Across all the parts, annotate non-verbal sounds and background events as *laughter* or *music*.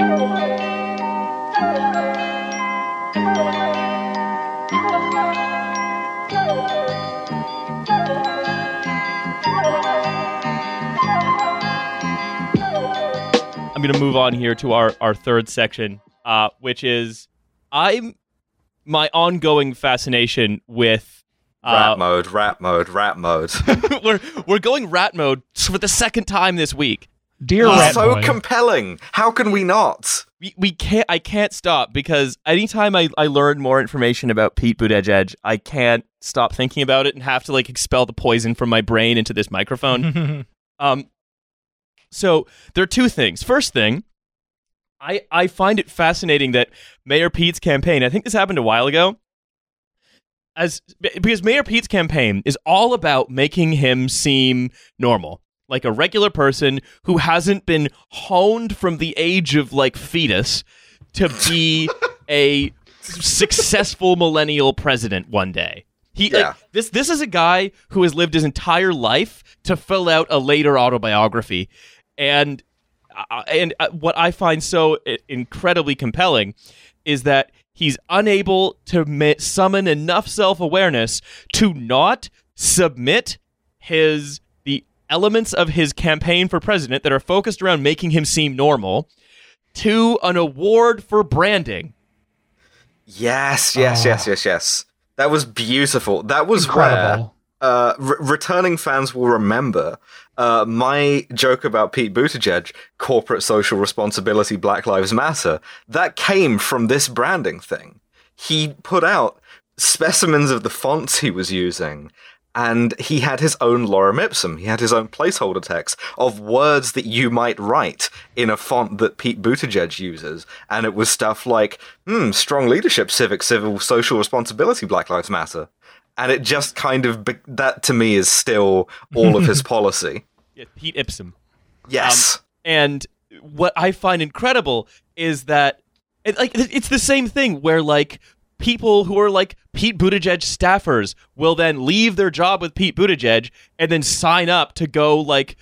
I'm going to move on here to our, our third section, uh, which is I'm my ongoing fascination with uh, Rat mode, rat mode, rat mode. *laughs* we're we're going rat mode for the second time this week. Dear It's Rat so Boy. compelling. How can we not? We, we can't I can't stop because anytime I, I learn more information about Pete Buttigieg, I can't stop thinking about it and have to like expel the poison from my brain into this microphone. *laughs* Um, so there are two things. First thing, I I find it fascinating that Mayor Pete's campaign. I think this happened a while ago. As because Mayor Pete's campaign is all about making him seem normal, like a regular person who hasn't been honed from the age of like fetus to be *laughs* a successful millennial president one day. He like, Yeah. this this is a guy who has lived his entire life to fill out a later autobiography, and uh, and uh, what I find so i- incredibly compelling is that he's unable to ma- summon enough self awareness to not submit his elements of his campaign for president that are focused around making him seem normal to an award for branding. Yes, yes, Oh. yes, yes, yes. That was beautiful. That was Incredible. where uh, re- returning fans will remember uh, my joke about Pete Buttigieg, corporate social responsibility, Black Lives Matter. That came from this branding thing. He put out specimens of the fonts he was using. And he had his own lorem ipsum. He had his own placeholder text of words that you might write in a font that Pete Buttigieg uses. And it was stuff like, hmm, strong leadership, civic, civil, social responsibility, Black Lives Matter. And it just kind of, be- that to me is still all of his *laughs* policy. Yeah, Pete Ipsum. Yes. And what I find incredible is that it, like it's the same thing where like people who are like Pete Buttigieg staffers will then leave their job with Pete Buttigieg and then sign up to go like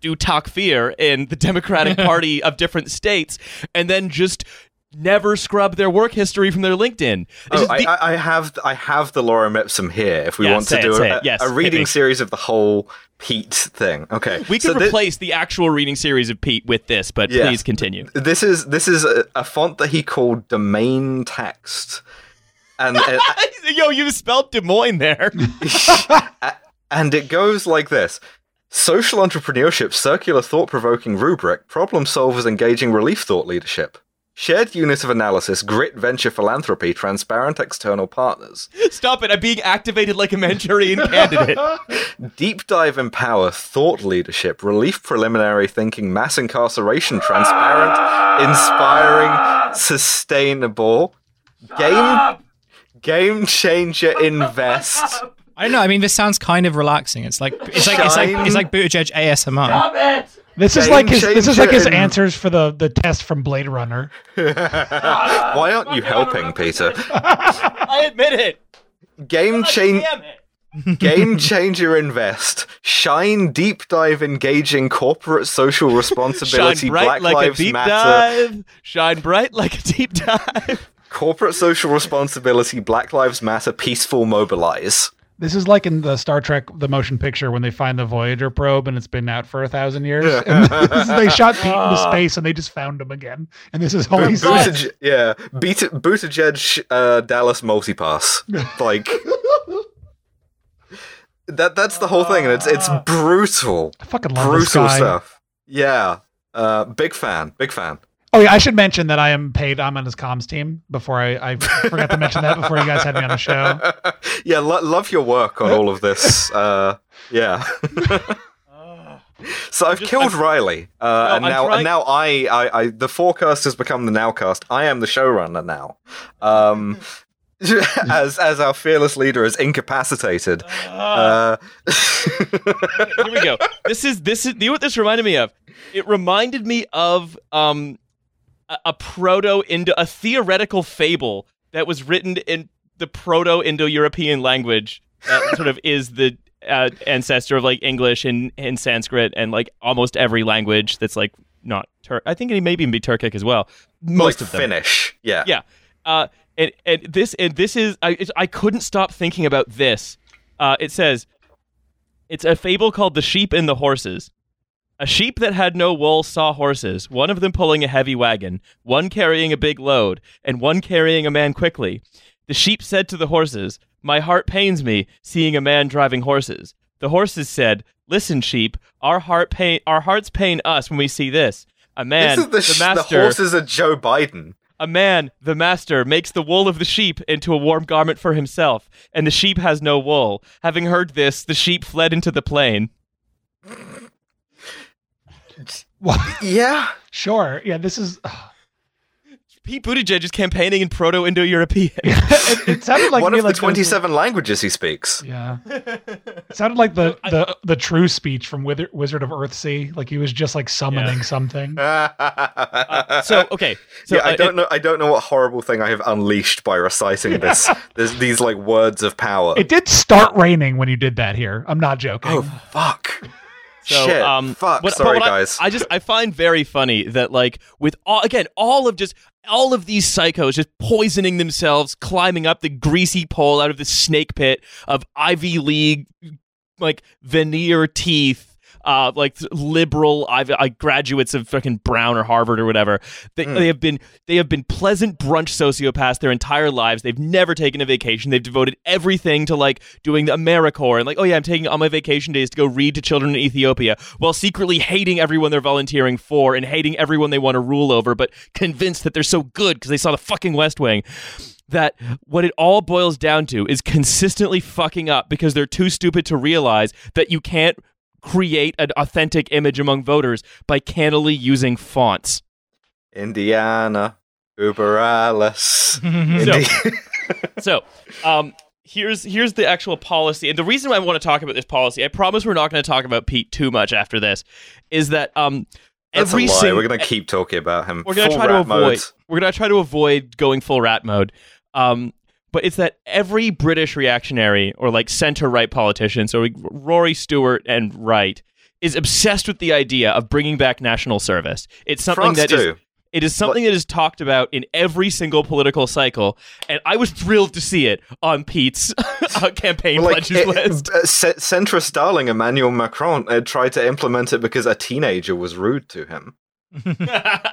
do takfir in the Democratic *laughs* Party of different states and then just never scrub their work history from their LinkedIn. Oh, I, the- I I have I have the lorem ipsum here. If we Yeah, want to it, do say a, it. Yes, a reading series of the whole Pete thing, okay, we so could thi- replace the actual reading series of Pete with this, but Yeah. please continue. This is this is a, a font that he called domain text, and and, *laughs* Yo, you spelled Des Moines there. *laughs* and it goes like this: social entrepreneurship, circular thought-provoking rubric, problem solvers engaging relief thought leadership, shared unit of analysis, grit venture philanthropy, transparent external partners, Stop it. I'm being activated like a Manchurian candidate. *laughs* deep dive empower, thought leadership, relief preliminary thinking, mass incarceration, transparent, inspiring, sustainable, game. Game changer invest. *laughs* I don't know. I mean, this sounds kind of relaxing. It's like it's like it's like it's like Buttigieg ASMR. This is like his. This is like his in- answers for the the test from Blade Runner. *laughs* Why aren't you helping, Peter? I admit it. Game change. Damn it. Game changer invest. Shine deep dive engaging corporate social *laughs* Shine responsibility. bright Black like Lives a deep Matter. dive. Shine bright like a deep dive. Corporate social responsibility. Black Lives Matter. Peaceful mobilize. This is like in the Star Trek the motion picture when they find the Voyager probe and it's been out for a thousand years. And they shot *laughs* Pete into space and they just found him again. And this is all he said. Buttig- yeah, Beat Buttigieg uh, Dallas multipass. *laughs* Like that. That's the whole thing, and it's it's brutal, I fucking love this brutal stuff. Yeah, uh, big fan, big fan. Oh yeah, I should mention that I am paid. I'm on his comms team. Before I, I forgot to mention that before you guys had me on the show. *laughs* yeah, lo- love your work on all of this. *laughs* Uh, yeah. So I've Just- killed I'm- Riley, uh, No, and now and now I, I, I, the forecast has become the nowcast. I am the showrunner now. Um, *laughs* *laughs* as as our fearless leader is incapacitated. Uh, *laughs* Here we go. This is this is you know what this reminded me of? It reminded me of um a, a proto Indo a theoretical fable that was written in the proto Indo European language that *laughs* sort of is the uh, ancestor of like English and, and Sanskrit and like almost every language that's like not Turk. I think he maybe even be Turkic as well. Most like of them. Finnish. Yeah. Yeah. Uh, and, and this and this is I I couldn't stop thinking about this. Uh, it says it's a fable called The Sheep and the Horses. A sheep that had no wool saw horses, one of them pulling a heavy wagon, one carrying a big load, and one carrying a man quickly. The sheep said to the horses, My heart pains me, seeing a man driving horses. The horses said, Listen, sheep, our heart pain our hearts pain us when we see this. A man, This is the, sh- the master, horses are Joe Biden. A man, the master, makes the wool of the sheep into a warm garment for himself, and the sheep has no wool. Having heard this, the sheep fled into the plain. Well, *laughs* Yeah. sure. Yeah, this is. Pete Buttigieg is campaigning in Proto-Indo-European. *laughs* it, it sounded like One of the like this was- 27 languages he speaks. Yeah, it sounded like the *laughs* the the true speech from Wither- Wizard of Earthsea. Like he was just like summoning something. *laughs* so okay, so yeah, I uh, don't know. I don't know what horrible thing I have unleashed by reciting this. this these like words of power. It did start raining when you did that here. I'm not joking. oh fuck! So, Shit. um, fuck. what- Sorry, what I- guys. I, just I find very funny that like with all again all of just all of these psychos just poisoning themselves, climbing up the greasy pole out of the snake pit of Ivy League like veneer teeth. Uh, like liberal Ivy, uh, graduates of fucking Brown or Harvard or whatever. They, Hmm. they have been they have been pleasant brunch sociopaths their entire lives. They've never taken a vacation. They've devoted everything to like doing the AmeriCorps and like, oh yeah, I'm taking all my vacation days to go read to children in Ethiopia, while secretly hating everyone they're volunteering for and hating everyone they want to rule over, but convinced that they're so good because they saw the fucking West Wing that what it all boils down to is consistently fucking up because they're too stupid to realize that you can't create an authentic image among voters by cannily using fonts. Indiana, Uber Alice. *laughs* Indi- *laughs* *laughs* So, um, here's here's the actual policy, and the reason why I want to talk about this policy, I promise we're not going to talk about Pete too much after this, is that um, That's every a lie. sing- We're gonna keep talking about him. we're gonna try to avoid mode. we're gonna try to avoid going full rat mode. Um, but it's that every British reactionary or like center right politician, so Rory Stewart and right, is obsessed with the idea of bringing back national service. It's something France that is too. it is something that is talked about in every single political cycle, and I was thrilled to see it on Pete's *laughs* uh, campaign Well, like, pledges it- list. uh, centrist darling Emmanuel Macron uh, tried to implement it because a teenager was rude to him.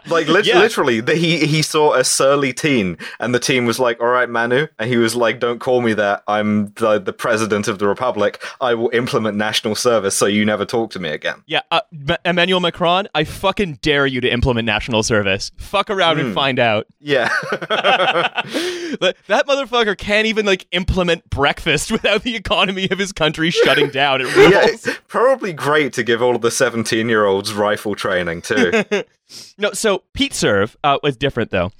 Like lit- Yeah. literally, the, he he saw a surly teen, and the teen was like, "All right, Manu," and he was like, "Don't call me that. I'm the the president of the republic. I will implement national service, so you never talk to me again." Yeah, uh, M- Emmanuel Macron, I fucking dare you to implement national service. Fuck around and Hmm. find out. Yeah, *laughs* that, motherfucker can't even like implement breakfast *laughs* without the economy of his country shutting down. *laughs* Yeah. it's Probably great to give all of the seventeen year olds rifle training too. No, so Pete Serve uh, was different though.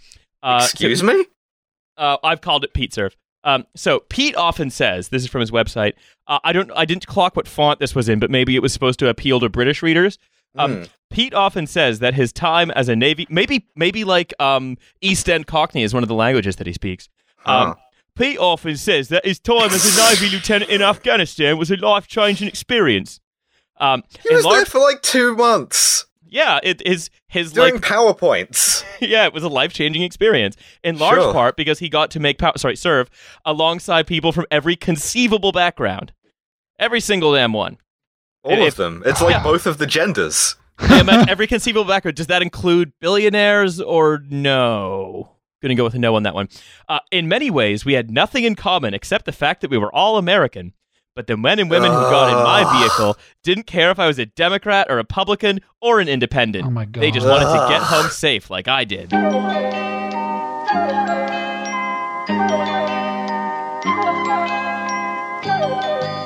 Uh, so- Excuse me. uh, I've called it Pete Serve. Um, so Pete often says this is from his website. Uh, I don't, I didn't clock what font this was in, but maybe it was supposed to appeal to British readers. Um, Hmm. Pete often says that his time as a navy, maybe, maybe like um, East End Cockney is one of the languages that he speaks. Um, Huh. Pete often says that his time as a navy lieutenant in Afghanistan was a life changing experience. Um, He was there for like two months yeah, it is his doing like powerpoints. *laughs* yeah, it was a life changing experience. In large Sure. part because he got to make pow- sorry serve alongside people from every conceivable background, every single damn one. All of them. It's like Yeah. both of the genders. Yeah, *laughs* every conceivable background. Does that include billionaires or no? Gonna go with a no on that one. Uh, in many ways, we had nothing in common except the fact that we were all American. But the men and women who got in my vehicle didn't care if I was a Democrat, a Republican, or an independent. Oh my God. They just wanted to get home safe like I did. *laughs*